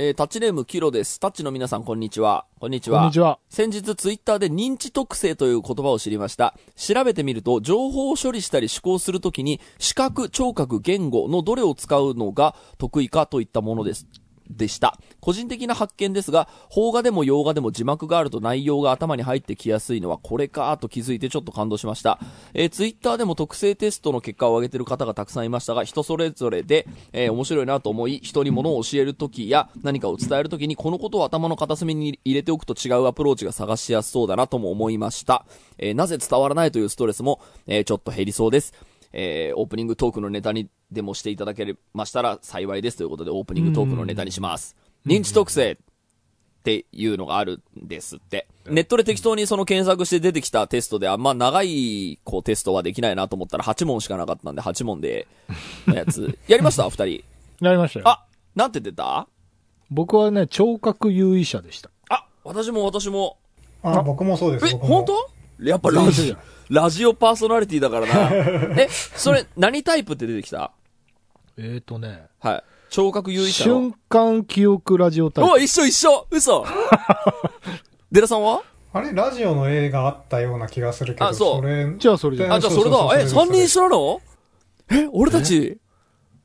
えー、タッチネームキロです。タッチの皆さん、こんにちは。こんにちは。こんにちは。先日ツイッターで認知特性という言葉を知りました。調べてみると、情報を処理したり思考するときに、視覚、聴覚、言語のどれを使うのが得意かといったものです。でした。個人的な発見ですが、邦画でも洋画でも字幕があると内容が頭に入ってきやすいのはこれかと気づいてちょっと感動しました。えー、ツイッターでも特性テストの結果を上げてる方がたくさんいましたが、人それぞれで、えー面白いなと思い、人に物を教えるときや何かを伝えるときに、このことを頭の片隅に入れておくと違うアプローチが探しやすそうだなとも思いました。えーなぜ伝わらないというストレスも、えちょっと減りそうです。えーオープニングトークのネタにでもしていただけましたら幸いですということで、オープニングトークのネタにします。認知特性っていうのがあるんですって。ネットで適当にその検索して出てきたテストで、あんま長い、こう、テストはできないなと思ったら8問しかなかったんで、8問で、のやつ。やりました？二人。やりましたよ。あ、なんて出た？僕はね、聴覚優位者でした。あ、私も私も。あ、僕もそうです。え、本当？やっぱラジラジオパーソナリティだからな。え、それ、何タイプって出てきた？えーとね、はい。聴覚優位者の。瞬間記憶ラジオタイお、一緒一緒嘘 デラさんは？あれ、ラジオの映画あったような気がするけど、あそうれ、プ。じゃあそれじゃん。あ、じゃあそれだ。え、三人一緒なの？え、俺たち、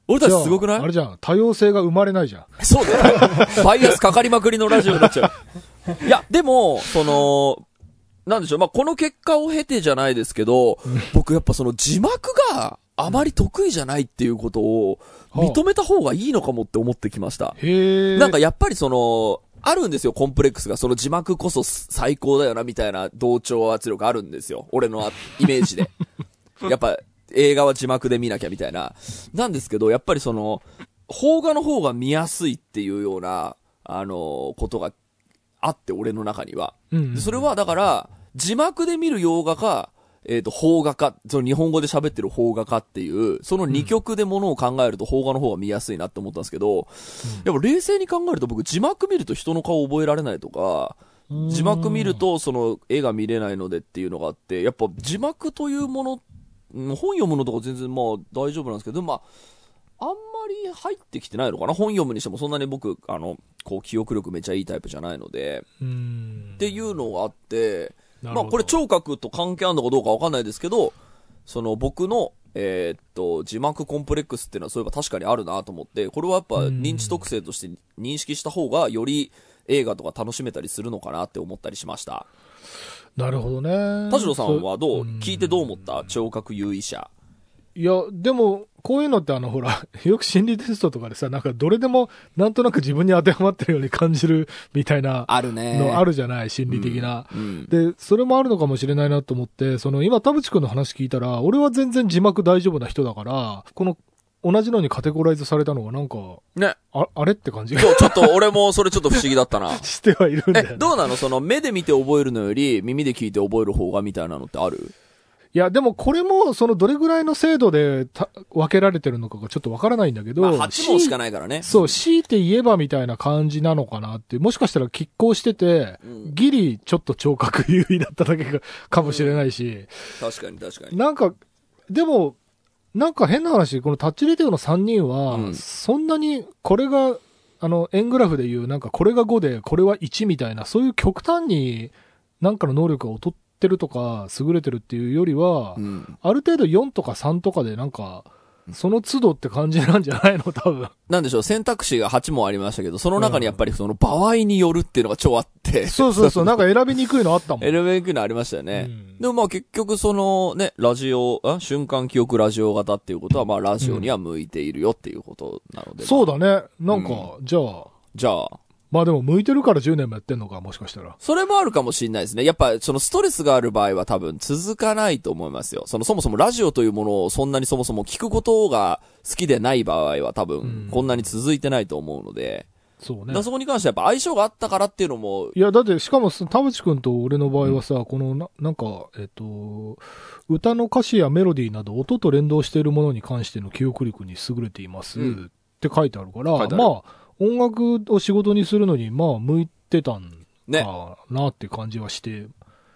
俺たちすごくない？あれじゃん。多様性が生まれないじゃん。そうだよ。バイアスかかりまくりのラジオになっちゃう。いや、でも、その、なんでしょう、まあ、この結果を経てじゃないですけど、僕やっぱその字幕があまり得意じゃないっていうことを認めた方がいいのかもって思ってきました。へえ。なんかやっぱりその、あるんですよ、コンプレックスが。その字幕こそ最高だよな、みたいな同調圧力あるんですよ。俺のイメージで。やっぱ、映画は字幕で見なきゃみたいな。なんですけど、やっぱりその、邦画の方が見やすいっていうような、あの、ことがあって、俺の中には。うんうんでそれは、だから、字幕で見る洋画か、えっ、と、邦画か、その日本語で喋ってる邦画かっていう、その二曲でものを考えると邦画の方が見やすいなって思ったんですけど、やっぱ冷静に考えると僕字幕見ると人の顔覚えられないとか、字幕見るとその絵が見れないのでっていうのがあって、やっぱ字幕というもの、うん本読むのとか全然まあ大丈夫なんですけど、まあ、あんまり入ってきてないのかな？本読むにしてもそんなに僕、あの、こう記憶力めっちゃいいタイプじゃないので、っていうのがあって、まあこれ聴覚と関係あるのかどうかわかんないですけど、その僕の、えーっと、字幕コンプレックスっていうのはそういえば確かにあるなと思って、これはやっぱうん。認知特性として認識した方がより映画とか楽しめたりするのかなって思ったりしました。なるほどね。田代さんはどう？そ聞いてどう思った？聴覚優位者。いや、でも、こういうのってあの、ほら、よく心理テストとかでさ、なんかどれでもなんとなく自分に当てはまってるように感じるみたいなあるね。のあるじゃない、心理的な。うん。で、それもあるのかもしれないなと思って、その今田淵くんの話聞いたら、俺は全然字幕大丈夫な人だから、この同じのにカテゴライズされたのがなんか、ね。ああれって感じ？がそう、ちょっと俺もそれちょっと不思議だったな。してはいるんだよ、え、ね。どうなの？その目で見て覚えるのより耳で聞いて覚える方がみたいなのってある？いや、でもこれも、そのどれぐらいの精度でた分けられてるのかがちょっとわからないんだけど、まあ8問しかない。からね。そう、強いて言えばみたいな感じなのかなって、もしかしたら拮抗してて、うんギリちょっと聴覚優位だっただけかかもしれないし、確かに確かに。なんか、でも、なんか変な話、このタッチレティオの3人は、うんそんなにこれが、あの、円グラフで言う、なんかこれが5で、これは1みたいな、そういう極端になんかの能力が劣ってるとか、優れてるっていうよりは、うん。ある程度4とか3とかでなんか、その都度って感じなんじゃないの？多分。なんでしょう、選択肢が8問ありましたけど、その中にやっぱりその場合によるっていうのが超あって、そうそうそう、なんか選びにくいのあったもん。エレベークのありましたよね。うんでもまあ結局そのね、ラジオ、あ瞬間記憶ラジオ型っていうことはまあラジオには向いているよっていうことなので。そうだ。だね。なんか、じゃあ、じゃあ、まあでも向いてるから10年もやってんのか、もしかしたら。それもあるかもしれないですね。やっぱそのストレスがある場合は多分続かないと思いますよ。そのそもそもラジオというものをそんなにそもそも聞くことが好きでない場合は多う分んこんなに続いてないと思うので、そうねだ。そこに関してはやっぱ相性があったからっていうのもいや、だって、しかも、そ田淵くんと俺の場合はさ、このな、なんか、えっと、歌の歌詞やメロディーなど、音と連動しているものに関しての記憶力に優れています、うんって書いてあるから、まあ、音楽を仕事にするのに、まあ、向いてたんね、かなって感じはして、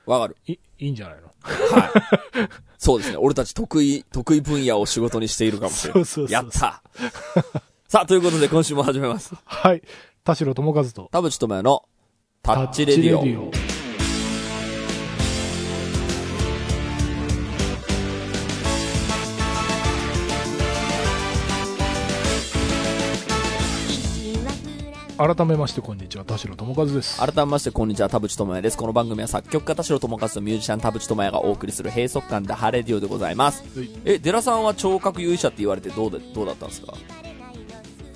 わかる。い、いいんじゃないの？はい。そうですね。俺たち得意、得意分野を仕事にしているかもしれない。そうそうそうやったさあ、ということで今週も始めます。はい。田代智和と、田淵智也のタッチレディオ。改めましてこんにちは田代智和です。改めましてこんにちは田淵智也です。この番組は作曲家田代智和とミュージシャン田淵智也がお送りする閉塞感ダハレディオでございます。はい。えデラさんは聴覚優位者って言われてどうでどうだったんですか？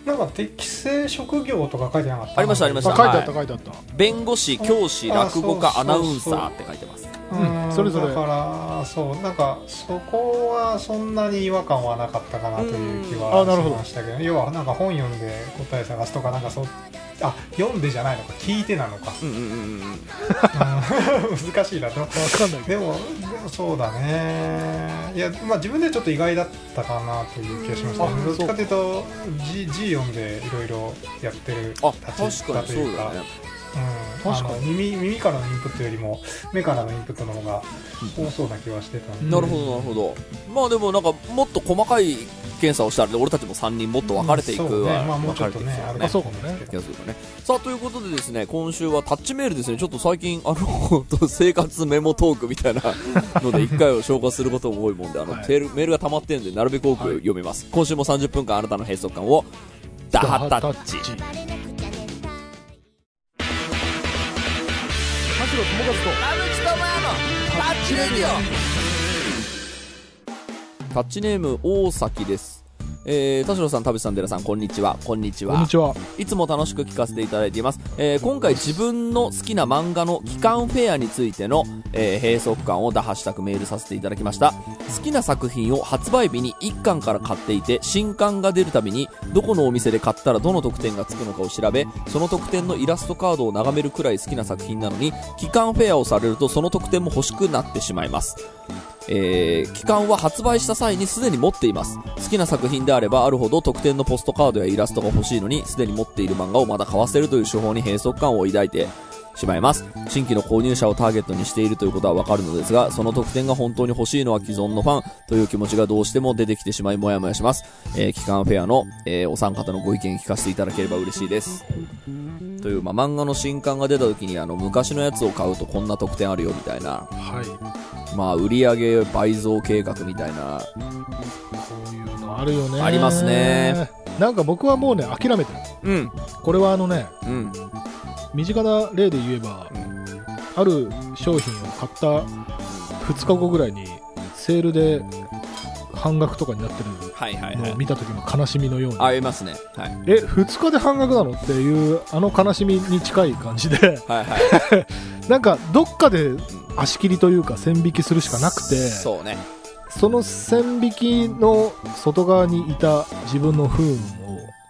なんか適正職業とか書いてなかった？ありましたありました。あ書いてあったは書いてあった、弁護士教師あ落語家アナウンサーって書いてますうん。うんそれぞれ。だからそうなんかそこはそんなに違和感はなかったかなという気うん。はしましたけど要はなんか本読んで答え探すとかなんかそうあ読んでじゃないのか聞いてなのか。うんうんうんうん。うん。難しいなとでもでもそうだね。いやまあ自分でちょっと意外だったかなという気がしましたねうんどっちかというと G, G 読んでいろいろやってるあ立ちだというかうん、あ確かに。の耳耳からのインプットよりも目からのインプットの方が多そうな気はしてたんで、なるほどなるほど。まあでもなんかもっと細かい検査をしたら俺たちも3人もっと分かれていくはまあもうちょっとね分かれていね。あそう。かもね気がするよね。さあということでですね今週はタッチメールですね。ちょっと最近あの 生活メモトークみたいなので 一回を消化することも多いもんであの、はい。メールが溜まってるんでなるべく多く読めます、今週も30分間あなたの閉塞感をダハタッチ野智和と田口智也の。タッチレディオタッチネーム大崎です。えー、田代さん、田淵さん、寺さん、こんにちは。こんにちは。こんにちはいつも楽しく聞かせていただいています。えー今回自分の好きな漫画の期間フェアについての、えー閉塞感を打破したくメールさせていただきました。好きな作品を発売日に1巻から買っていて、新刊が出るたびに、どこのお店で買ったらどの特典がつくのかを調べ、その特典のイラストカードを眺めるくらい好きな作品なのに、期間フェアをされるとその特典も欲しくなってしまいます。えー期間は発売した際にすでに持っています。好きな作品であればあるほど特典のポストカードやイラストが欲しいのに、すでに持っている漫画をまだ買わせるという手法に閉塞感を抱いてしまいます。新規の購入者をターゲットにしているということはわかるのですが、その特典が本当に欲しいのは既存のファンという気持ちがどうしても出てきてしまいもやもやします。えー期間フェアの、えーお三方のご意見聞かせていただければ嬉しいです。という、まあ、漫画の新刊が出た時にあの昔のやつを買うとこんな特典あるよみたいなはいまあ、売上倍増計画みたいな。こういうのあるよねありますねなんか僕はもうね諦めてるうん。これはあのねうん。身近な例で言えば、ある商品を買った2日後ぐらいにセールで半額とかになってるはいはいはいのを。見た時の悲しみのように、ありますね。はい。え2日で半額なの？っていうあの悲しみに近い感じではいはい。なんかどっかで足切りというか線引きするしかなくてそうね。その線引きの外側にいた自分の不運を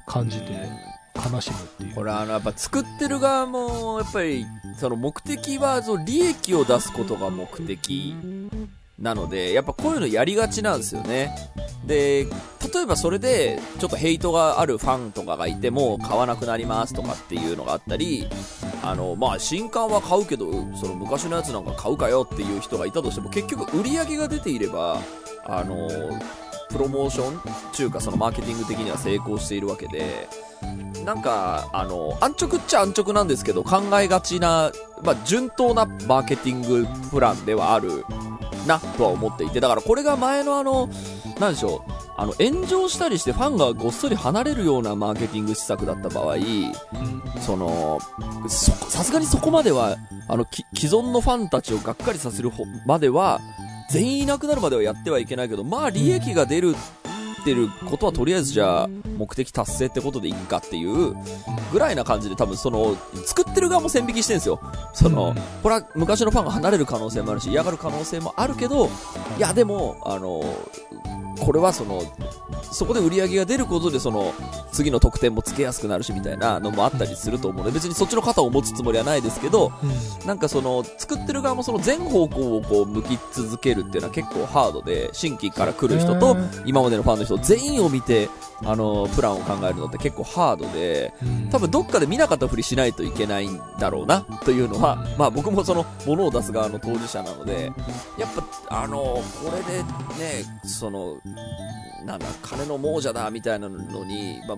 感じて悲しむっていうこれあの、やっぱ作ってる側も、やっぱり、その目的は、その利益を出すことが目的なので、やっぱこういうのやりがちなんですよね。で、例えばそれで、ちょっとヘイトがあるファンとかがいても、買わなくなりますとかっていうのがあったり、あの、まあ、新刊は買うけど、その昔のやつなんか買うかよっていう人がいたとしても、結局売り上げが出ていれば、あの、プロモーション？中かそのマーケティング的には成功しているわけで、なんか、あの、安直っちゃ安直なんですけど、考えがちな、まあ、順当なマーケティングプランではあるな、とは思っていて、だからこれが前のあの、なんでしょう、あの、炎上したりしてファンがごっそり離れるようなマーケティング施策だった場合、その、さすがにそこまでは、あの、既存のファンたちをがっかりさせるまでは、全員いなくなるまではやってはいけないけど、まあ利益が出るってることはとりあえずじゃあ目的達成ってことでいいかっていうぐらいな感じで多分その作ってる側も線引きしてるんですよ。その、これは昔のファンが離れる可能性もあるし嫌がる可能性もあるけど、いやでも、あの、これはその、そこで売り上げが出ることでその次の得点もつけやすくなるしみたいなのもあったりすると思うので別にそっちの肩を持つつもりはないですけどうん。なんかその作ってる側もその全方向をこう向き続けるっていうのは結構ハードで新規から来る人と今までのファンの人全員を見てあのプランを考えるのって結構ハードでうん。多分どっかで見なかったふりしないといけないんだろうなというのは、まあ僕もその物を出す側の当事者なので、やっぱあの、これでね、その、なんだ、金の亡者だみたいなのに、まあ、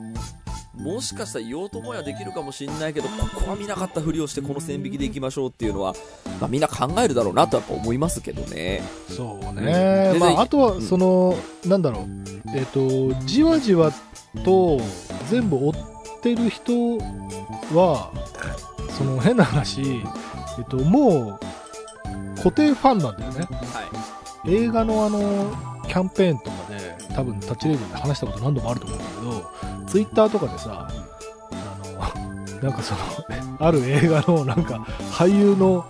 もしかしたら言おうと思えばできるかもしれないけど、ここは見なかったふりをしてこの線引きでいきましょうっていうのは、まあみんな考えるだろうなとやっぱ思いますけどね。そうね、うんでまあ、あとはうんその、なんだろう、えっとじわじわと全部追ってる人はその変な話、えっと、もう固定ファンなんだよね。は映画のあのキャンペーンとかで多分タッチレで話したこと何度もあると思うんだけどツイッターとかでさあのなんかその ある映画のなんか俳優の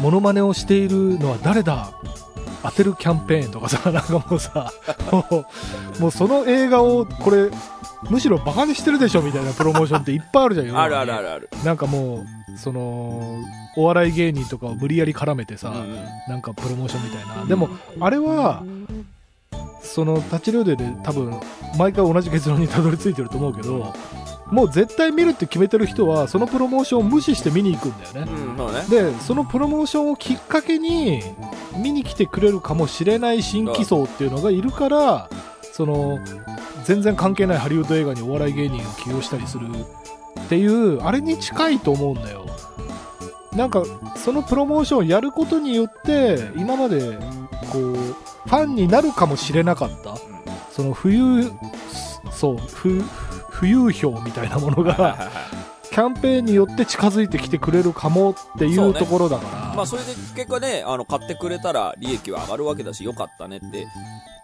モノマネをしているのは誰だ当てるキャンペーンとかさ なんかもうさもうもうその映画をこれむしろバカにしてるでしょみたいなプロモーションっていっぱいあるじゃんあるあるあるある。なんかもうそのお笑い芸人とかを無理やり絡めてさ、うんうんなんかプロモーションみたいな。でも、あれは、その、タッチレオデで多分、毎回同じ結論にたどり着いてると思うけど、もう絶対見るって決めてる人は、そのプロモーションを無視して見に行くんだよね。うん、ね。で、そのプロモーションをきっかけに、見に来てくれるかもしれない新規層っていうのがいるから、その、全然関係ないハリウッド映画にお笑い芸人を起用したりするっていう、あれに近いと思うんだよ。なんか、そのプロモーションをやることによって、今まで、こう、ファンになるかもしれなかった、その浮遊、そう、ふ浮遊票みたいなものが、キャンペーンによって近づいてきてくれるかもっていそうところだから、まあそれで結果ね、あの、買ってくれたら利益は上がるわけだし、よかったねって。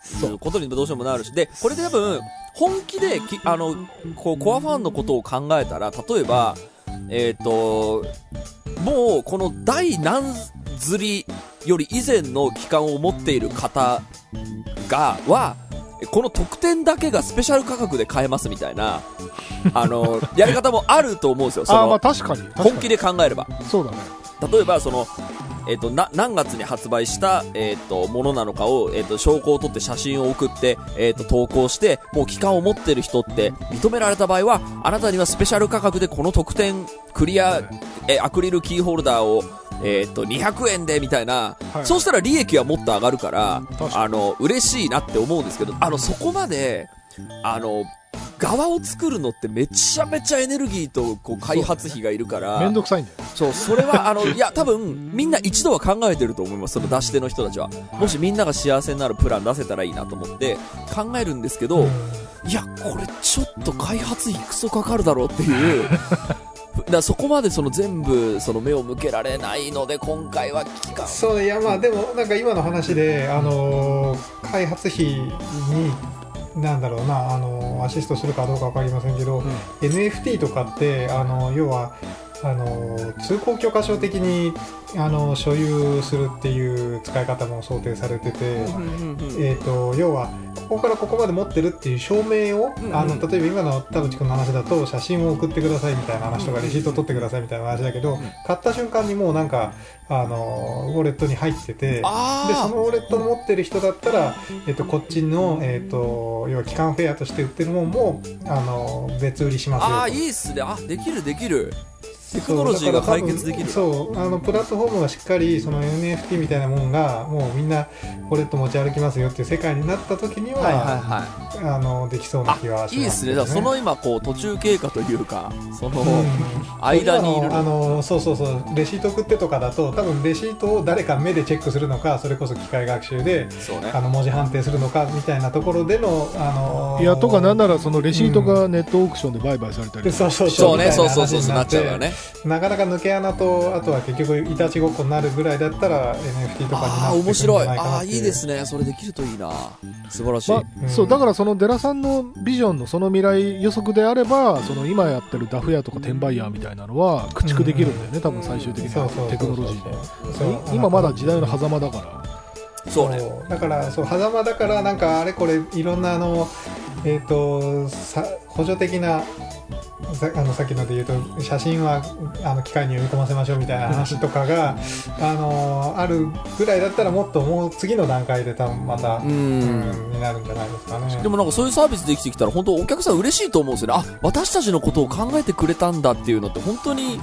そいううことにどうしてもなるし。で、これで多分、本気でき、あの、こう、コアファンのことを考えたら、例えば、えっ、と、もう、この第何釣りより以前の期間を持っている方が、は、この特典だけがスペシャル価格で買えますみたいな、あの、やり方もあると思うんですよ。そああ、まあ。確かに本気で考えれば。そうだね。例えばその、えっとな何月に発売した、えっとものなのかを、えっと証拠を取って写真を送って、えっと投稿してもう期間を持ってる人って認められた場合はあなたにはスペシャル価格でこの特典クリア、えアクリルキーホルダーをえっと200円でみたいな、はい。そうしたら利益はもっと上がるからあの嬉しいなって思うんですけどあのそこまであの側を作るのってめちゃめちゃエネルギーとこう開発費がいるからめんどくさいんだよ。そう、それは、あの、いや、多分、みんな一度は考えてると思います、その出し手の人たちは。もしみんなが幸せになるプラン出せたらいいなと思って、考えるんですけど、いや、これちょっと開発費クソかかるだろうっていう、だそこまでその全部、その目を向けられないので、今回は期間。そういやまあでもなんか今の話で、あのー開発費になんだろうな、あのーアシストするかどうかわかりませんけど、NFT とかってあの要はあの通行許可証的にあの所有するっていう使い方も想定されてて、えー、と要はここからここまで持ってるっていう証明を、あの例えば今の田淵君の話だと写真を送ってくださいみたいな話とか、うんレシートを取ってくださいみたいな話だけど、ん買った瞬間にもうなんかあのウォレットに入ってて。あでそあのウォレットを持ってる人だったら、えっとこっちの、えっと要は機関フェアとして売ってるもんもあの別売りしますよとああ、いいっすね。あ、できるできる。テクノロジーが解決できる。そうあのプラットフォームがしっかりその NFT みたいなもんがもうみんなウォレット持ち歩きますよっていう世界になった時には、はいはいはい。あのできそうな気はします、いいですね。だからその今、こう、途中経過というか、その、うん間にいる。あのそうそうそう。レシート送ってとかだと多分レシートを誰か目でチェックするのかそれこそ機械学習でそうね。あ。の文字判定するのかみたいなところでのあのいや、とかなんならそのレシートがネットオークションで売買されたりとか。そうそうそう。ね、みたいなそうそうそう、なうからね。なかなか抜け穴とあとは結局いたちごっこになるぐらいだったら NFT とかにああ、なってくるんじ面白い。ゃないかなああ、っていいですね。それできるといいな。素晴らしい。まうんそうだからそのデラさんのビジョンのその未来予測であればその今やってるダフ屋とか転売ヤーみたいなのは駆逐できるんだよね、多分最終的にテクノロジーで今まだ時代の狭間だからそうね。だからそう狭間だからなんかあれこれいろんなあのえっ、とさ補助的なさあのさっきので言うと写真はあの機械に読み込ませましょうみたいな話とかがあのあるぐらいだったらもっともう次の段階で多分また、う。うんんになるんじゃないですかね。でもなんかそういうサービスできてきたら本当お客さん嬉しいと思うんですよね。あ、私たちのことを考えてくれたんだっていうのって本当に、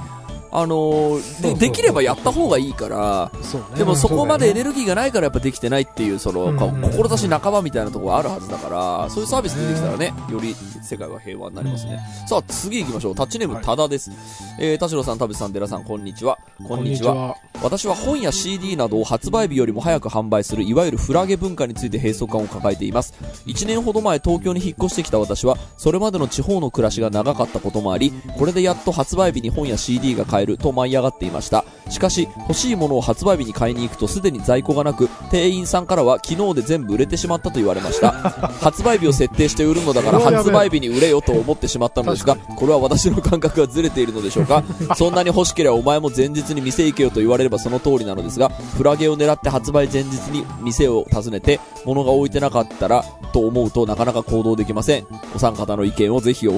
あのーで、できればやった方がいいから、ね。でもそこまでエネルギーがないからやっぱできてないっていう、その、う志半ばみたいなところがあるはずだから、そういうサービス出てきたらね、より世界が平和になりますね。さあ、次行きましょう。タッチネーム、はいただです。えー、田代さん、田淵さん、寺さん、こんにちは。ここんにちは。。私は本や CD などを発売日よりも早く販売するいわゆるフラゲ文化について閉塞感を抱えています1年ほど前東京に引っ越してきた私はそれまでの地方の暮らしが長かったこともありこれでやっと発売日に本や CD が買えると舞い上がっていました。しかし欲しいものを発売日に買いに行くとすでに在庫がなく店員さんからは昨日で全部売れてしまったと言われました。発売日を設定して売るのだから発売日に売れよと思ってしまったのですがこれは私の感覚がずれているのでしょうか？そんなに欲しければお前も前日に店行けよと言われればその通りなのですがフラゲを狙って発売前日に店を訪ねて物が置いてなかったらと思うとなかなか行動できません。お三方の意見をぜひおお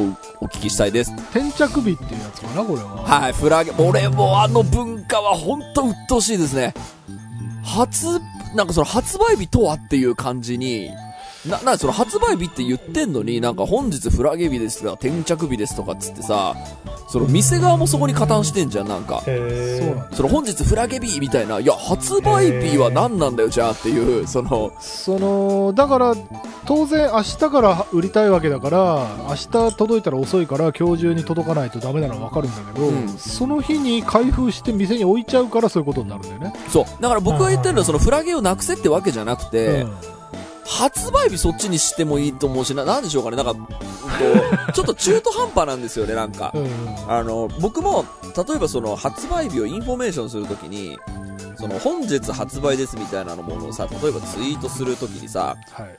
聞きしたいです。転着日っていうやつかな、これは。はいフラゲ俺もあの文化は本当鬱陶しいですね。初なんかその発売日とはっていう感じにな、な、その発売日って言ってんのに、なんか本日フラゲ日ですとか、転着日ですとかっつってさ、その店側もそこに加担してんじゃん、なんか。へそうなんだ。その本日フラゲ日みたいな、いや、発売日は何なんだよ、じゃあっていう、その、その、だから、当然明日から売りたいわけだから、明日届いたら遅いから今日中に届かないとダメなのはわかるんだけど、うんその日に開封して店に置いちゃうからそういうことになるんだよね。そう。だから僕が言ってるのは、そのフラゲをなくせってわけじゃなくて、うん発売日そっちにしてもいいと思うし、な、なんでしょうかね、なんか、ちょっと中途半端なんですよね、なんか。うんあの、僕も、例えばその発売日をインフォメーションするときに、その本日発売ですみたいなものをさ、例えばツイートするときにさ、はい。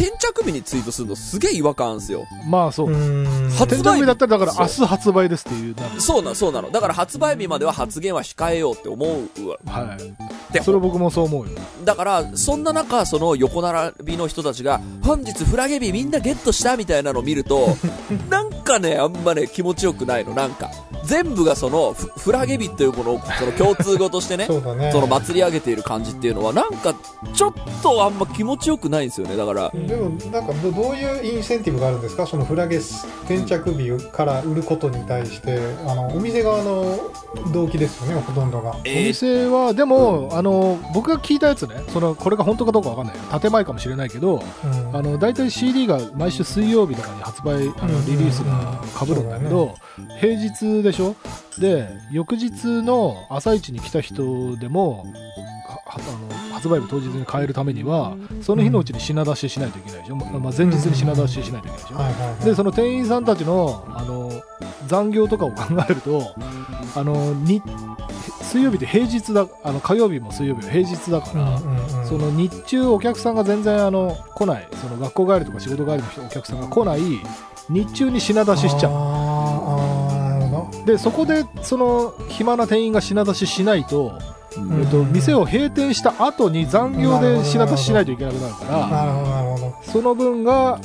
転着日にツイートするのすげえ違和感あるんですよ。まあそう。うん発転着日だったらだから明日発売ですっていう。そうなの、そうなの。だから発売日までは発言は控えようって思うわ。はい。でそれ僕もそう思うよ。だから、そんな中、その横並びの人たちが、本日フラゲ日みんなゲットしたみたいなのを見ると、なんかね、あんまね、気持ちよくないの、なんか。全部がその、フフラゲ日というものを、その共通語としてね、そねその祭り上げている感じっていうのは、なんか、ちょっとあんま気持ちよくないんですよね、だから。でもなんかどどういうインセンティブがあるんですか？そのフラゲ転着日から売ることに対してあのお店側の動機ですよねほとんどが。お店は、でも、あの、僕が聞いたやつね、その、これが本当かどうかわかんない。よ。建前かもしれないけど、うん。あの、大体 CD が毎週水曜日とかに発売、あうん。の、リリースが被るんだけど、平日でしょ？で、翌日の朝一に来た人でも、ははあの発売日当日に買えるためには、その日のうちに品出ししないといけないでしょ。ままあ、前日に品出ししないといけないでしょ。はいはいはい。でその店員さんたちのあの残業とかを考えるとあのに水曜日って平日だあの火曜日も水曜日も平日だから、うんうんうんその日中お客さんが全然あの来ない。その学校帰りとか仕事帰りの人お客さんが来ない日中に品出ししちゃう。でそこでその暇な店員が品出ししないと、うんえっと、店を閉店した後に残業で品出ししないといけなくなるからなるほどなるほど。その分が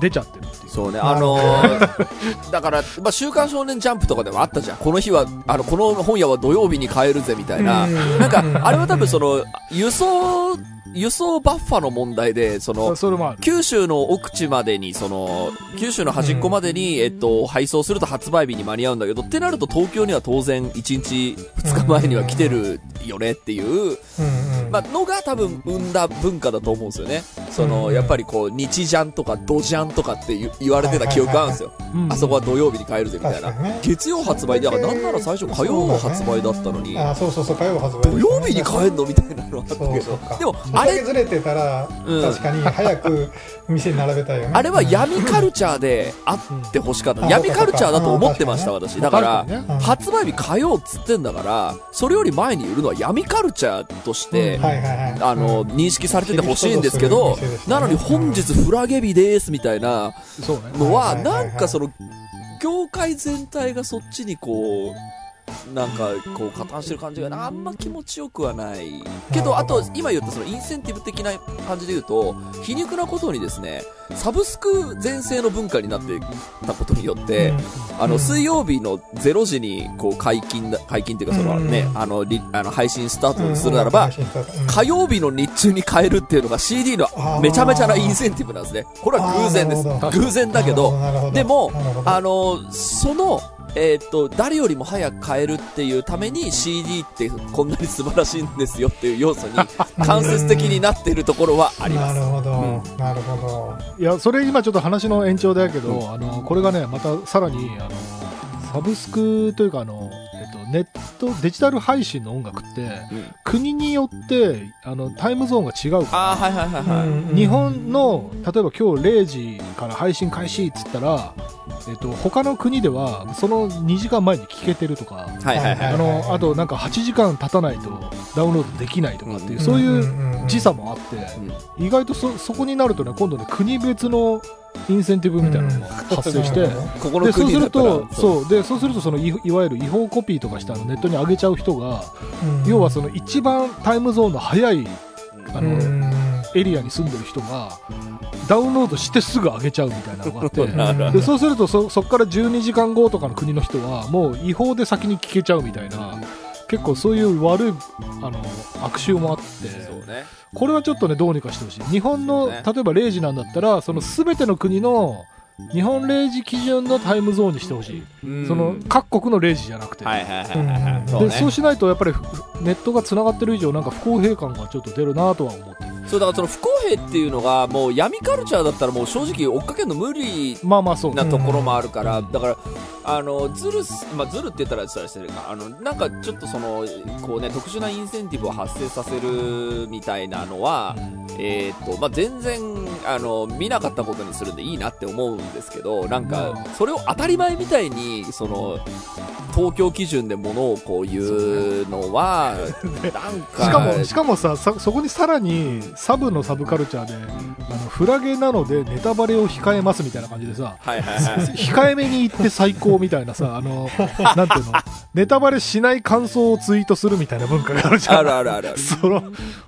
出ちゃってるっていう。そうね、あのー だから、まあ、週刊少年ジャンプとかでもあったじゃん。この日は、あの、この本屋は土曜日に買えるぜ、みたいな。うん。なんか、あれは多分その、輸送、輸送バッファの問題で、その、そ九州の奥地までに、その、九州の端っこまでに、えっと、配送すると発売日に間に合うんだけど、ってなると東京には当然1日2日前には来てるよねっていう、うんうん。まあ、のが多分生んだ文化だと思うんですよね。その、うんやっぱりこう、日ジャンとかドジャンとかって言言われてた記憶があるんですよ。うんあそこは土曜日に買えるぜみたいな。月曜発売で、だからなんなら最初火曜の発売だったのに、あそうそうそう火曜発売土曜日に買えんのみたいなのはあったけど。でも、ああれ、れずれてたら、うん。確かに早く店に並べたいよねあれは闇カルチャーであってほしかった。うん。闇カルチャーだと思ってました、あ私。だから、ね。うん。発売日火曜っつってんだから、それより前に売るのは闇カルチャーとして、あの、うん。認識されててほしいんですけどね。なのに本日フラゲ日ですみたいなのは、なんかその、業界全体がそっちにこう、なんかこう加担してる感じがなあんま気持ちよくはない。けどあと今言ったそのインセンティブ的な感じで言うと皮肉なことにですねサブスク全盛の文化になってたことによって、うん。あの、うん水曜日の0時に、こう、解禁だ、解禁っていうか、そのうん。ね、あの、リあの、配信スタートするならば、火曜日の日中に買えるっていうのが CD のめちゃめちゃなインセンティブなんですね。これは偶然です。偶然だけど、でもあの、その、えーっと、誰よりも早く買えるっていうために CD ってこんなに素晴らしいんですよっていう要素に 間接的になっているところはあります。なるほど、うんなるほど。いや、それ今ちょっと話の延長だけど、あの、これがね、またさらに、あの、サブスクというか、あの、えっと、ネット、デジタル配信の音楽って、うん国によって、あの、タイムゾーンが違うから、ああ、はいはいはいはい。うん日本の、例えば今日0時から配信開始っつったら、えっと、他の国では、その2時間前に聞けてるとか、はいはいはい。あの、あとなんか8時間経たないとダウンロードできないとかっていう、そういう時差もあって、意外とそ、そこになるとね、今度ね、国別のインセンティブみたいなのが発生して、で、そうすると、そう、で、そうすると、そのい、いわゆる違法コピーとかして、あの、ネットに上げちゃう人が、うん。要はその一番タイムゾーンの早い、あの、うん。エリアに住んでる人が、ダウンロードしてすぐ上げちゃうみたいなのがあって、そうするとそ、そこから12時間後とかの国の人は、もう違法で先に聞けちゃうみたいな、結構そういう悪い、あの、悪臭もあって。これはちょっとね、どうにかしてほしい。日本の、例えば0時なんだったら、その全ての国の、日本0時基準のタイムゾーンにしてほしい。うんその、各国の0時じゃなくて。はいはいはいはいはい。うんで、そうしないと、やっぱりふネットが繋がってる以上、なんか不公平感がちょっと出るなとは思ってる。そうだからその不公平っていうのがもう闇カルチャーだったらもう正直追っかけるの無理まあまあそう。なところもあるから、うんだから、あの、ずるす、まあ、ずるって言ったら失礼してるか、あの、なんかちょっとその、こうね、特殊なインセンティブを発生させるみたいなのは、えっ、と、まあ、全然、あの、見なかったことにするんでいいなって思うんですけど、なんか、それを当たり前みたいに、その、東京基準でものをこう言うのは、なんか、しかも、しかもさ、さそこにさらに、サブのサブカルチャーで、あの、フラゲなのでネタバレを控えますみたいな感じでさ、はいはいはい。控えめに言って最高みたいなさ、あの、なんていうの、ネタバレしない感想をツイートするみたいな文化があるじゃん。あるあるある。その、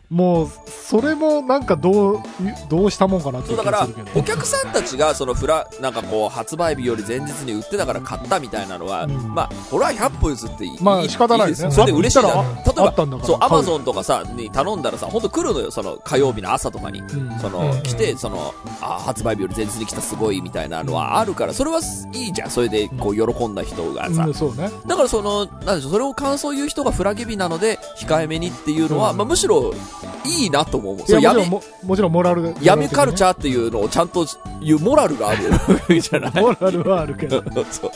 もう、それもなんかどう、どうしたもんかなってそだから。お客さんたちがそのフラなんかこう発売日より前日に売ってたから買ったみたいなのは、うん。まあこれは100歩譲っていいまあい仕方ないですね。よそれで嬉しいじゃんあ例ったらあったんだから。えばそうア買う。マゾンとかさに頼んだらさ本当来るのよその火曜日の朝とかに、うん。その、うん。来てそのあ発売日より前日に来たすごいみたいなのはあるからそれはいいじゃん。それでこう喜んだ人がさ、うん、そうね。だからその、なんでしょう、それを感想言う人がフラゲ日なので、控えめにっていうのは、うん。まあむしろ、いいなと思う。そう闇もも、もちろんモラルで。闇カルチャーっていうのをちゃんと言うモラルがあるじゃないモラルはあるけど。そう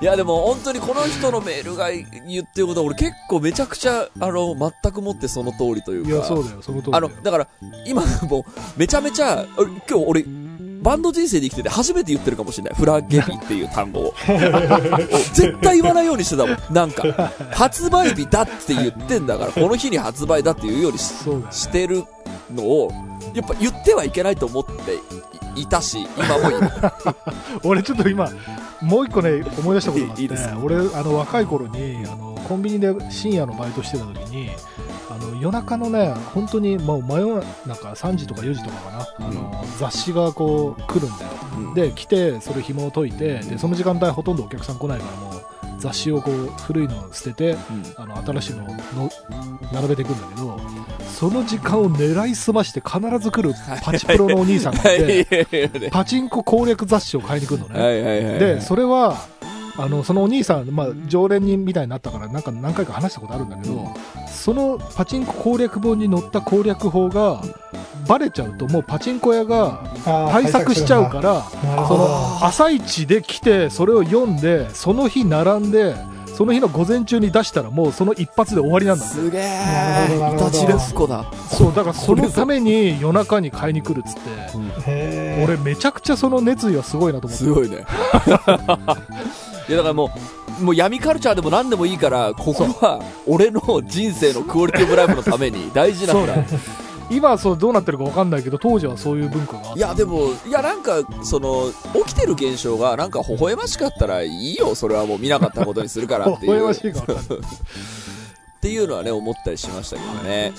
いやでも本当にこの人のメールが言ってることは俺結構めちゃくちゃあの全くもってその通りというかいや、そうだよ、その通り。あのだから今もうめちゃめちゃ俺今日俺バンド人生で生きてて初めて言ってるかもしれない。フラゲ日っていう単語を。絶対言わないようにしてたもん。なんか、発売日だって言ってんだから、この日に発売だっていうようにし。してるのを、やっぱ言ってはいけないと思っていいたし、今もいる。俺ちょっと今、もう一個ね、思い出したことがあって、いいです俺、あの、若い頃に、あの、コンビニで深夜のバイトしてた時に、あの、夜中のね、本当に、もう真夜中3時とか4時とかかな、あの、雑誌がこう、来るんだよ。うん。で、来て、それ紐を解いて、で、その時間帯ほとんどお客さん来ないから、もう、雑誌をこう、古いのを捨てて、うん。あの、新しいのをの並べていくんだけど、その時間を狙いすまして必ず来るパチプロのお兄さんがいて、パチンコ攻略雑誌を買いに来るのね。で、それは、あの、そのお兄さん、まあ、常連人みたいになったから、なんか何回か話したことあるんだけど、そのパチンコ攻略本に載った攻略法が、バレちゃうと、もうパチンコ屋が対策しちゃうから、そのど。朝一で来て、それを読んで、その日並んで、その日の午前中に出したら、もうその一発で終わりなんだ。すげえイタチレスコだ。そう、だから そのために夜中に買いに来るっつって、俺めちゃくちゃその熱意はすごいなと思って。すごいね。いやだからもう、もう闇カルチャーでも何でもいいから、ここは俺の人生のクオリティオブライフのために大事なんだ。今はそうどうなってるか分かんないけど当時はそういう文化がいやでも、いやなんか、その、起きてる現象がなんか微笑ましかったらいいよ、それはもう見なかったことにするからっていう。微笑ましいかっていうのはね、思ったりしましたけどね。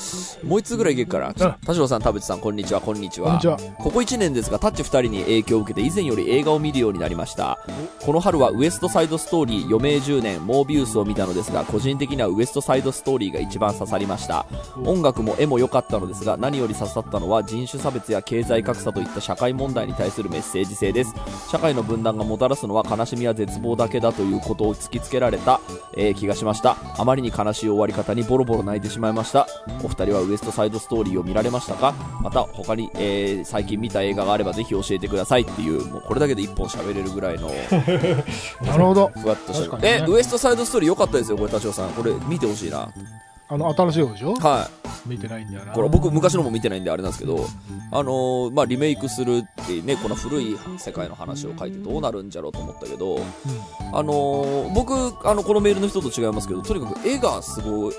もう一つぐらいいけるから。田代さん、田淵さん、こんにちは、こんにちは。こんにちは。ここ1年ですが、タッチ2人に影響を受けて以前より映画を見るようになりました。この春はウエストサイドストーリー余命10年モービウスを見たのですが、個人的にはウエストサイドストーリーが一番刺さりました。音楽も絵も良かったのですが、何より刺さったのは人種差別や経済格差といった社会問題に対するメッセージ性です。社会の分断がもたらすのは悲しみや絶望だけだということを突きつけられた、えー気がしました。あまりに悲しい終わり方にボロボロ泣いてしまいました。お二人はウエストサイドストーリーを見られましたか？また他に、えー最近見た映画があればぜひ教えてくださいっていう、もうこれだけで一本喋れるぐらいの なるほど。ふわっとした、ねえ、ウエストサイドストーリー良かったですよ、これ、田代さん。これ見てほしいな。あの、新しい方でしょ？はい。見てないんだよな。これ僕昔のも見てないんであれなんですけど、あのーまあ、リメイクするっていうね、この古い世界の話を書いてどうなるんじゃろうと思ったけど、あのー僕、あの、このメールの人と違いますけど、とにかく絵がすごい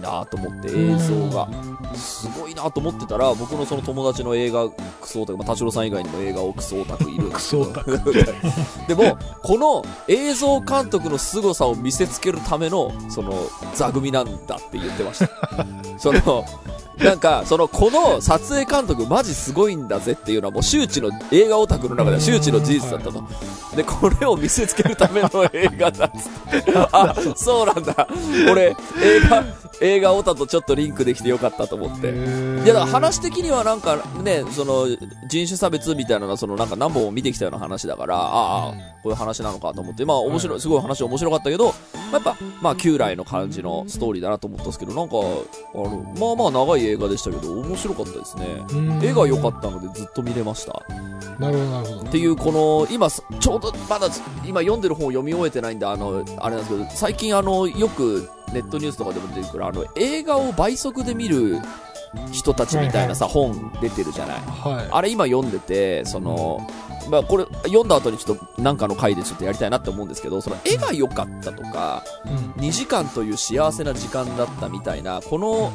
なと思って、映像が。すごいなと思ってたら、僕のその友達の映画クソオタク、まあ、田代さん以外にも映画をクソオタクいるんででも、この映像監督の凄さを見せつけるための、その、座組なんだって言ってました。その、なんか、その、この撮影監督マジすごいんだぜっていうのはもう周知の、映画オタクの中では周知の事実だったと。で、これを見せつけるための映画だっつって。あ、そうなんだ。俺、映画、映画オタとちょっとリンクできてよかったと思って。いや、だから話的にはなんかね、その、人種差別みたいなのは、そのなんか何本も見てきたような話だから、ああ、こういう話なのかと思って、まあ面白い、すごい話面白かったけど、まあ、やっぱ、まあ旧来の感じのストーリーだなと思ったんですけど、なんか、あの、まあまあ長い映画でしたけど、面白かったですね。うん絵が良かったのでずっと見れました。なるほど、なるほどっ。ていう、この、今、ちょうど、まだ、今読んでる本を読み終えてないんで、あの、あれなんですけど、最近、あの、よく、ネットニュースとかでも出てくる、あの、映画を倍速で見る人たちみたいなさ、本出てるじゃない。はあれ今読んでて、その、まあこれ、読んだ後にちょっと、なんかの回でちょっとやりたいなって思うんですけど、その絵が良かったとか、い。うん。2時間という幸せな時間だったみたいな、この、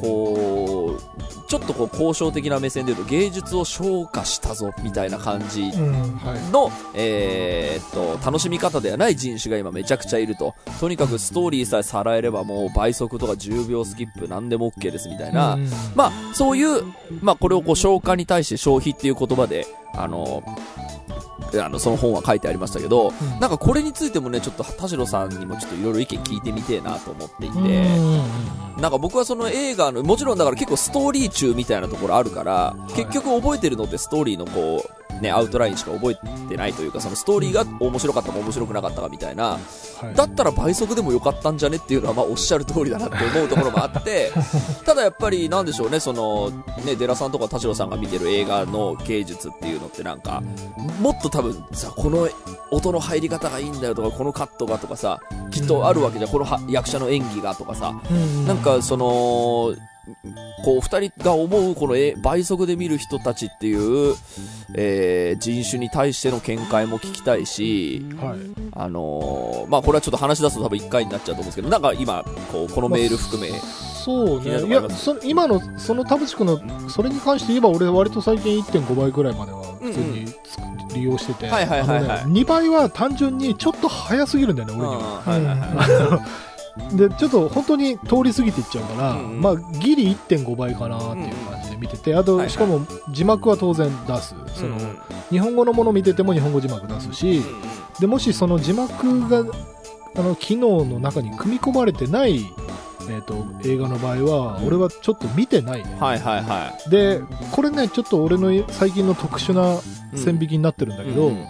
こう、ちょっとこう交渉的な目線で言うと芸術を昇華したぞみたいな感じ。の、えーっと、楽しみ方ではない人種が今めちゃくちゃいると。とにかくストーリーさえさらえればもう倍速とか10秒スキップ何でも OK ですみたいな。うんまあ、そういう、まあ、これをこう消化に対して消費っていう言葉で、あの、あの、その本は書いてありましたけど、うん。なんかこれについてもね、ちょっと田代さんにもちょっといろいろ意見聞いてみてえなと思っていて、なんか僕はその映画の、もちろんだから結構ストーリー中みたいなところあるから、い。結局覚えてるのってストーリーのこう、ね、アウトラインしか覚えてないというか、そのストーリーが面白かったか面白くなかったかみたいな、はい。だったら倍速でもよかったんじゃねっていうのは、まあおっしゃる通りだなって思うところもあって、ただやっぱりなんでしょうね、その、ね、デラさんとか田代さんが見てる映画の芸術っていうのってなんか、もっと多分さ、この音の入り方がいいんだよとか、このカットがとかさ、きっとあるわけじゃん、このは役者の演技がとかさ、うんなんかその、こう二人が思うこの絵倍速で見る人たちっていう、えー人種に対しての見解も聞きたいし、はい。あのーまあこれはちょっと話し出すと多分1回になっちゃうと思うんですけど、なんか今、こう、このメール含め、そう気になるね。いや、そ今の、その田淵君の、それに関して言えば、俺割と最近1.5倍ぐらいまでは普通につ利用してて、はいはいはいはい。あのね2倍は単純にちょっと早すぎるんだよね、俺には。はいはいはい で、ちょっと本当に通り過ぎていっちゃうから、うんうん。まあ、ギリ1.5倍かなっていう感じで見てて、あと、はいはい。しかも字幕は当然出す。その、うんうん。日本語のもの見てても日本語字幕出すし、で、もしその字幕が、あの、機能の中に組み込まれてない、えっ、と、映画の場合は、うん。俺はちょっと見てないね。はいはいはで、これね、ちょっと俺の最近の特殊ない。線引きになってるんだけど、うん。うん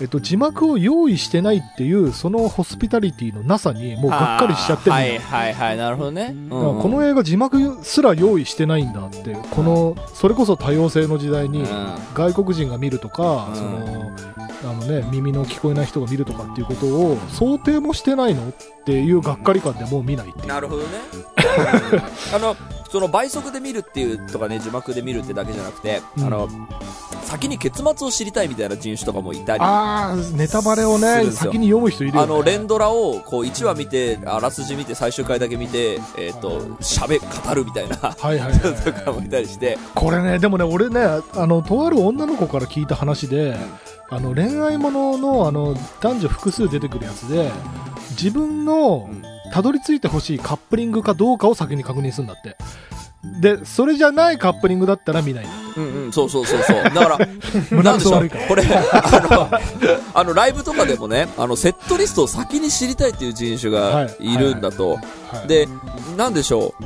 えっと、字幕を用意してないっていう、そのホスピタリティのなさに、もうがっかりしちゃってるはいはいはい、なるほどね。だからこの映画字幕すら用意してないんだって、この、それこそ多様性の時代にうん、外国人が見るとか、うん。その、あのね、耳の聞こえない人が見るとかっていうことを想定もしてないのっていうがっかり感でもう見ないっていう。なるほどね。あの、その倍速で見るっていうとかね、字幕で見るってだけじゃなくて、うん。あの、先に結末を知りたいみたいな人種とかもいたり、ネタバレをね、先に読む人いるよ、ね。あの、連ドラを、こう、1話見て、あらすじ見て、最終回だけ見て、えっ、と、喋、語るみたいな、はいはいはい人とはい。かもいたりして、これね、でもね、俺ね、あの、とある女の子から聞いた話で、あの、恋愛ものの、あの、男女複数出てくるやつで、自分の、うんたどり着いてほしいカップリングかどうかを先に確認するんだって。で、それじゃないカップリングだったら見ないんだ。うんうん、そうそうそうそう。だから、胸なんでしょう。これ、あの、あの、ライブとかでもね、あの、セットリストを先に知りたいっていう人種がいるんだと。はい、で、なんでしょう。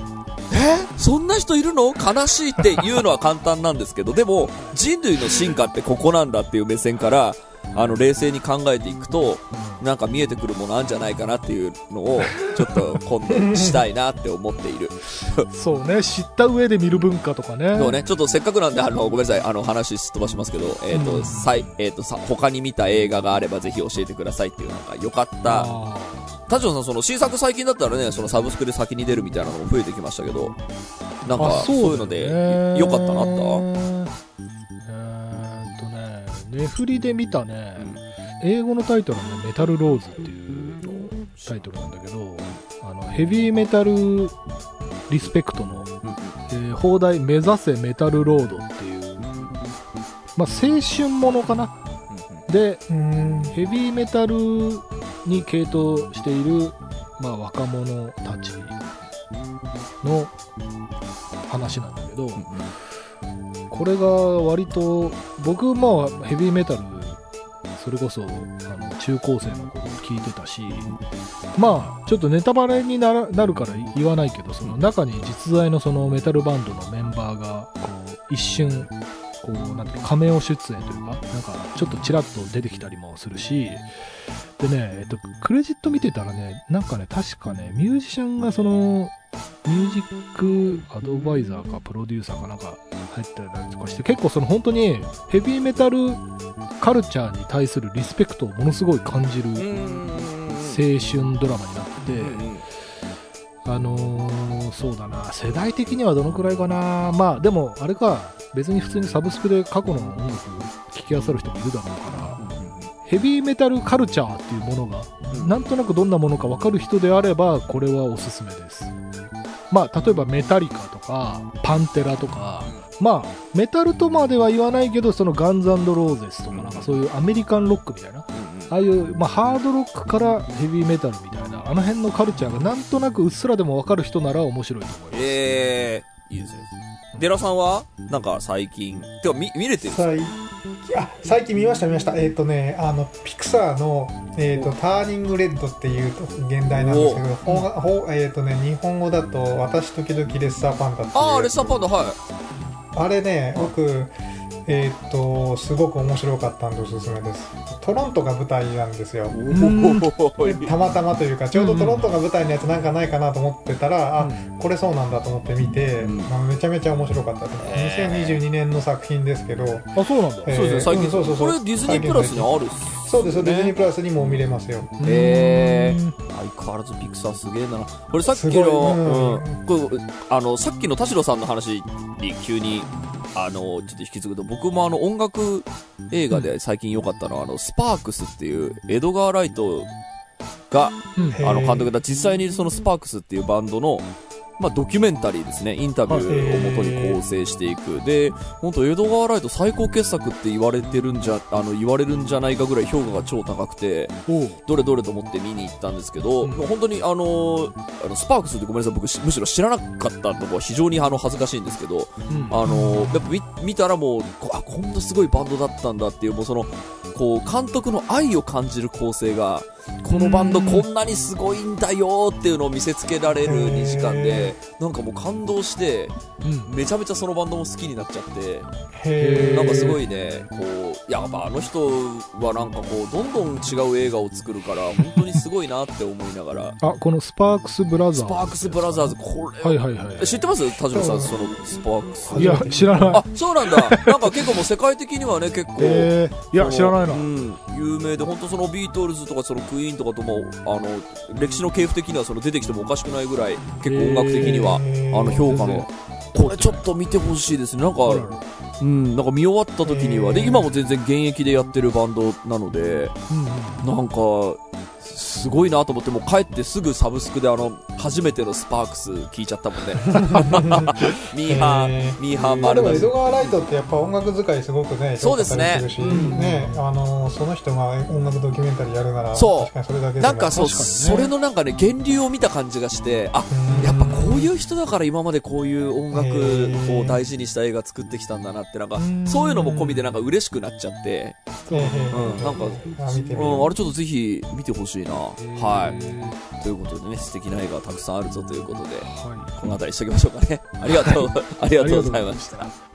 え？そんな人いるの？悲しいって言うのは簡単なんですけど、でも、人類の進化ってここなんだっていう目線から、あの、冷静に考えていくと、なんか見えてくるものあるんじゃないかなっていうのを、ちょっと今度したいなって思っている。そうね、知った上で見る文化とかね。そうね、ちょっとせっかくなんで、あの、ごめんなさい、あの、話すっ飛ばしますけど、えっ、と、うん。さい、えっ、と、さ、他に見た映画があればぜひ教えてくださいっていう、なんか、よかった。あ田代さん、その、新作最近だったらね、そのサブスクで先に出るみたいなのも増えてきましたけど、なんか、そういうので、よかったなあった？ネフリで見たね、英語のタイトルはね、メタルローズっていうタイトルなんだけど、あの、ヘビーメタルリスペクトの、えー放題目指せメタルロードっていう、まあ、青春ものかな？で、うん。ヘビーメタルに傾倒している、まあ、若者たちの話なんだけど、これが割と僕もヘビーメタルそれこそあの中高生の頃聞いてたしまあちょっとネタバレにならなるから言わないけどその中に実在のそのメタルバンドのメンバーがこう一瞬こうなんていうの仮面を出演というかなんかちょっとちらっと出てきたりもするしでね、えっと、クレジット見てたらねなんかね確かねミュージシャンがそのミュージックアドバイザーかプロデューサーかなんか入ってたりとかして結構その本当にヘビーメタルカルチャーに対するリスペクトをものすごい感じるうん。青うん。春ドラマになってあのーそうだな。世代的にはどのくらいかな。まあでもあれか。別に普通にサブスクで過去の音楽聴き漁る人もいるだろうから。ヘビーメタルカルチャーっていうものがうん。なんとなくどんなものか分かる人であればこれはおすすめです。まあ例えばメタリカとかパンテラとか。まあメタルとまでは言わないけどそのガンズローゼスとかなんかそういうアメリカンロックみたいな。ああいう、まあ、ハードロックからヘビーメタルみたいなあの辺のカルチャーがなんとなくうっすらでも分かる人なら面白いと思います。えー、いいですね。デラさんは？なんか最近、てか見、見れてるんですか？最あ最近見ました見ました。えっ、とねあのピクサーの、えーと「ターニングレッド」っていう現代なんですけどほうほうえーとね、日本語だと「私時々レッサーパンダ」っていう。ああ、レッサーパンダ、はい。あれね僕えっ、とすごく面白かったんでおすすめです。トロントが舞台なんですよ。んたまたまというかちょうどトロントが舞台のやつなんかないかなと思ってたら、あこれそうなんだと思って見て、うん。まあめちゃめちゃ面白かったです、へー。2022年の作品ですけど。あそうなんだ。えーそうですね、最近。うんそうそうそう。これディズニープラスにあるっす。そうです、ね。ディズニープラスにも見れますよ。へー。うん。相変わらずピクサーすげえな。これさっきの、うん。あの、さっきの田代さんの話に急に、あの、ちょっと引き継ぐと、僕もあの、音楽映画で最近良かったのは、あの、スパークスっていう、エドガー・ライトが、あの、監督だ、実際にそのスパークスっていうバンドの、まあ、ドキュメンタリーですね。インタビューをもとに構成していく。で、本当エドガー・ライト最高傑作って言われてるんじゃ、あの、言われるんじゃないかぐらい評価が超高くて、どれどれと思って見に行ったんですけど、うんもう本当にあのーあの、スパークスってごめんなさい、僕しむしろ知らなかったのが非常にあの、恥ずかしいんですけど、うんあのーやっぱ見見たらもう、こあ、こんなすごいバンドだったんだっていう、もうその、こう、監督の愛を感じる構成が、このバンドこんなにすごいんだよっていうのを見せつけられる2時間で、なんかもう感動して、うん。めちゃめちゃそのバンドも好きになっちゃって、なんかすごいね、こう、いや、まあ、あの人はなんかこう、どんどん違う映画を作るから、本当にすごいなって思いながら、あこのスパークスブラザースパークスブラザーズ、これ、は。いはいはいえ知ってます？田島さん、そのスパークス。いや知らない。あ、そうなんだ。なんか結構もう世界的にはね、結構。えー、いや知らないな、うん、有名で、本当そのビートルズとかそのクイーンとかとも、あの、歴史の系譜的にはその出てきてもおかしくないぐらい、結構音楽的には、あの評価の。これちょっと見てほしいですね。なんか、うん、なんか見終わった時には、で、今も全然現役でやってるバンドなので、なんか、すごいなと思って、もう帰ってすぐサブスクであの、初めてのスパークス聞いちゃったもんね。ミーハえー、ミーハー丸出しも江戸。川ライトってやっぱ音楽使いすごくねそうですね。ねあのその人が音楽ドキュメンタリーやるならそう。れなんかそう、それのなんかね、源流を見た感じがして、あ、うん。やっぱこういう人だから今までこういう音楽を大事にした映画作ってきたんだなって、なんかうん、そういうのも込みでなんか嬉しくなっちゃって、うんなんかうん、あれちょっとぜひ見てほしいな。はい。い。ということでね、素敵な映画がたくさんあるぞということで、はこの辺りにしときましょうかね。ありがとう、ありがとうございました。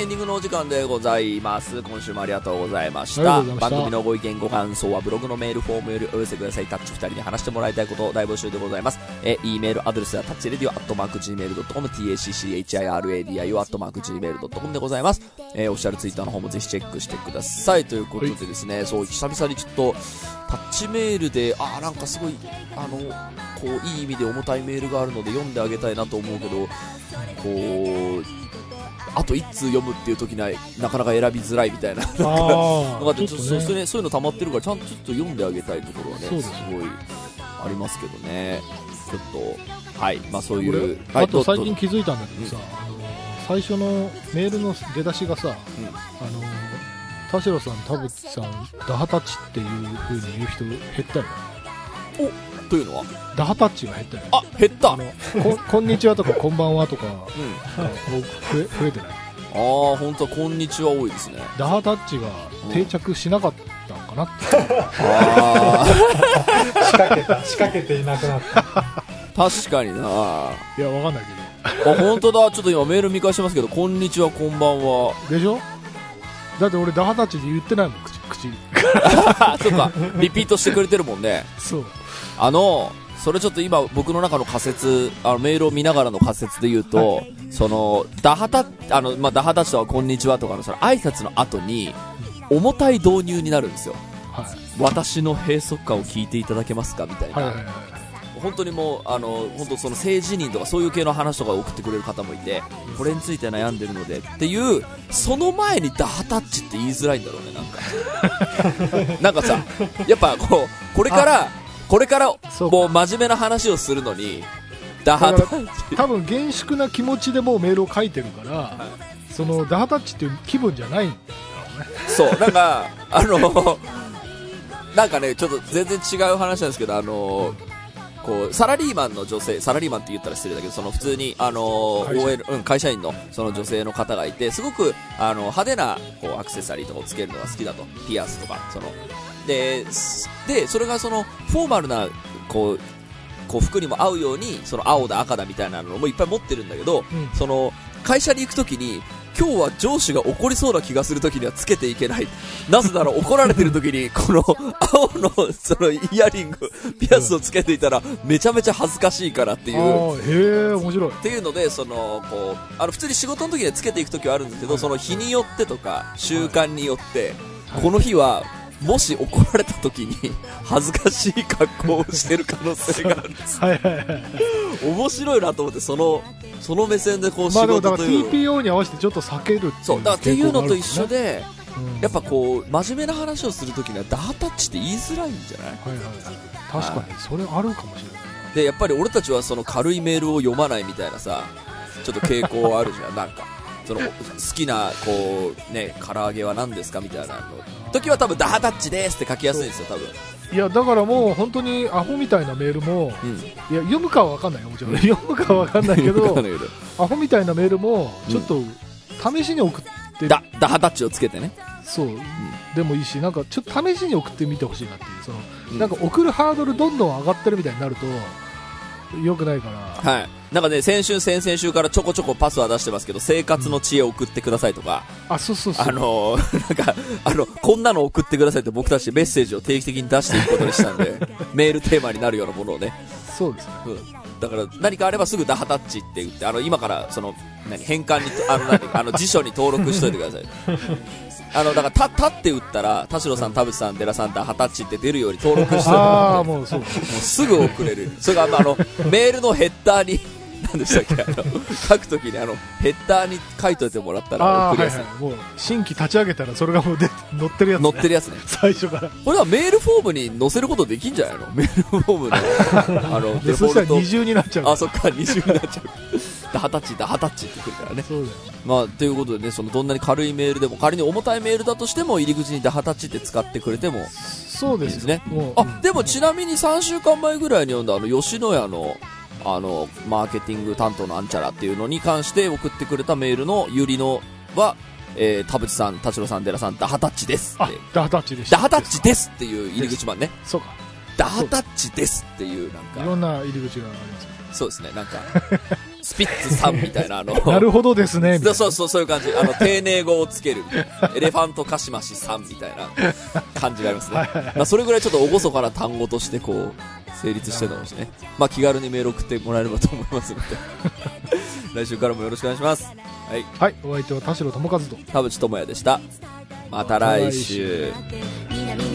エンディングのお時間でございます。今週もありがとうございました。した番組のご意見、ご感想はブログのメールフォームよりお寄せください。タッチ2人に話してもらいたいことを大募集でございます。え、e メールアドレスはタッチレディオアットマーク Gmail.com、tacchiradio アットマーク Gmail.com でございます。えーオフィシャルツイッターの方もぜひチェックしてください。ということでですね、そう、久々にちょっと、タッチメールで、あーなんかすごい、あの、こう、いい意味で重たいメールがあるので読んであげたいなと思うけど、こう、あと1通読むっていう時にはなかなか選びづらいみたいな。あなんかあ、ちょっとそそういうねそういうの溜まってるからちゃんとちょっと読んであげたいところはねすすごいありますけどね。ちょっとはい。まあそうい俺うはい。あと最ど近気づいたんだけどさ、あの最初のメールの出だしがさ、うん。あの田代さん、田淵さん、ダハタッチっていう風に言う人減ったよね。というのは？ダハタッチが減ったよね。あ減った。あのここんにちはとかこんばんはとか うん。が増え増えてない。ああ本当はこんにちは多いですね。ダハタッチが定着しなかったのかなって。あ 仕掛けた仕掛けていなくなった。あ確かにな。いや、わかんないあ本当だ。ちょっと今メール見返してますけどこんにちはこんばんは。けど。でしょ？だって俺ダハタッチで言ってないもん、口。口。あ そっか。リピートしてくれてるもんね。そう。あの、それちょっと今僕の中の仮説、あのメールを見ながらの仮説で言うと、その、ダハタ、あの、まあ、ダハタチとはこんにちはとかのその挨拶の後に、重たい導入になるんですよ。はい。私の閉塞感を聞いていただけますかみたいな。はいはいはい。本当にもう、あの、本当その政治人とかそういう系の話とかを送ってくれる方もいて、これについて悩んでるのでっていう、その前にダハタッチって言いづらいんだろうね、なんか。なんかさ、やっぱこう、これから、これから、もう真面目な話をするのに、ダハタッチ。多分厳粛な気持ちでもうメールを書いてるから、そのダハタッチっていう気分じゃないんだろうね。そう、なんか、あの、なんかね、ちょっと全然違う話なんですけど、あの、こう、サラリーマンの女性、サラリーマンって言ったら失礼だけど、その普通に、あの、会社 OL、うん、会社員のその女性の方がいて、すごく、あの、派手な、こう、アクセサリーとかをつけるのが好きだと。ピアスとか、その、で、すで、それがその、フォーマルな、こう、こう服にも合うように、その青だ赤だみたいなのもいっぱい持ってるんだけど、うんその、会社に行くときに、今日は上司が怒りそうな気がするときにはつけていけない。なぜなら怒られてるときに、この青のそのイヤリング、ピアスをつけていたらめちゃめちゃ恥ずかしいからっていう。へえ、面白い。っていうので、その、こう、あの、普通に仕事の時にはつけていく時はあるんですけど、その日によってとか、習慣によって、はいこの日は、もし怒られた時に、恥ずかしい格好をしてる可能性があるんです。はいはいはい。面白いなと思って、その、その目線でこう仕事という。TPO に合わせてちょっと避けるっていうそう、だからっていうのと一緒で、あるんやっぱこう、真面目な話をするときには、ダータッチって言いづらいんじゃない？うんはいはい。確かに、それあるかもしれないで、やっぱり俺たちはその軽いメールを読まないみたいなさ、ちょっと傾向あるじゃん、なんか。その、好きな、こう、ね、唐揚げは何ですかみたいなの。時は多分、ダータッチですって書きやすいんですよ、多分。な。いや、だからもう本当にアホみたいなメールも、うん。いや、読むかは分かんないよ、もちろん。読むかは分かんないけどアホみたいなメールも、ちょっと、試しに送って、ダ、ダハタッチをつけてね。そう、でもいいし、なんか、ちょっと試しに送ってみてほしいなっていう、その、うんなんか送るハードルどんどん上がってるみたいになると、良くないから、はい。なんかね、先週、先々週からちょこちょこパスは出してますけど、生活の知恵を送ってくださいとか、あ、そうそうそう。あのー、なんか、あの、こんなの送ってくださいって僕たちメッセージを定期的に出していくことにしたんで、メールテーマになるようなものをね。そうですね。うん。だから何かあればすぐダハタッチって言って、あの、今からその、何、変換に、あの、何、あの 辞書に登録しといてください。あの、だから、た、たって打ったら、田代さん、田淵さん、寺さん、ダハタッチって出るように登録しといてもうすぐ送れる。それが、あのメールのヘッダーに、何でしたっけ、あの、書くときに、あの、ヘッダーに書いといてもらったらああ、送りやすい。はいはい。もう、新規立ち上げたらそれがもうで載ってるやつ、載ってるやつね。最初から。これはメールフォームに載せることできんじゃないの？メールフォームの、あの、で、デフそしたらォルト。二重になっちゃう。あ、そっか、二重になっちゃう。ダハタッチ、ダハタッチってくるからね。そうだよ。まあ、ということでね、その、どんなに軽いメールでも、仮に重たいメールだとしても、入り口にダハタッチって使ってくれてもそうですね。もう、あ、でもちなみに3週間前ぐらいに読んだ、あの、吉野家の、あの、マーケティング担当のアンチャラっていうのに関して送ってくれたメールのゆりのは、えー、田淵さん、田代さん、寺さん、ダハタッチですあって。、ダハタッチでした。ダハタッチですっていう入り口版ね。そうか。ダハタッチですっていう、いなんか、ろんな入り口がありますけそうですね、なんか、スピッツさんみたいな、あの、ど。なるほどですね、みたいな。そうそう、そういう感じ。あの、丁寧語をつける。エレファントカシマシさんみたいな感じがありますね。まあ、それぐらいちょっと厳かな単語として、こう、成立してたかもしれない。まあ、気軽にメール送ってもらえればと思いますので。来週からもよろしくお願いします。はい。はい、お相手は田代智和と。田淵智也でした。また来週。南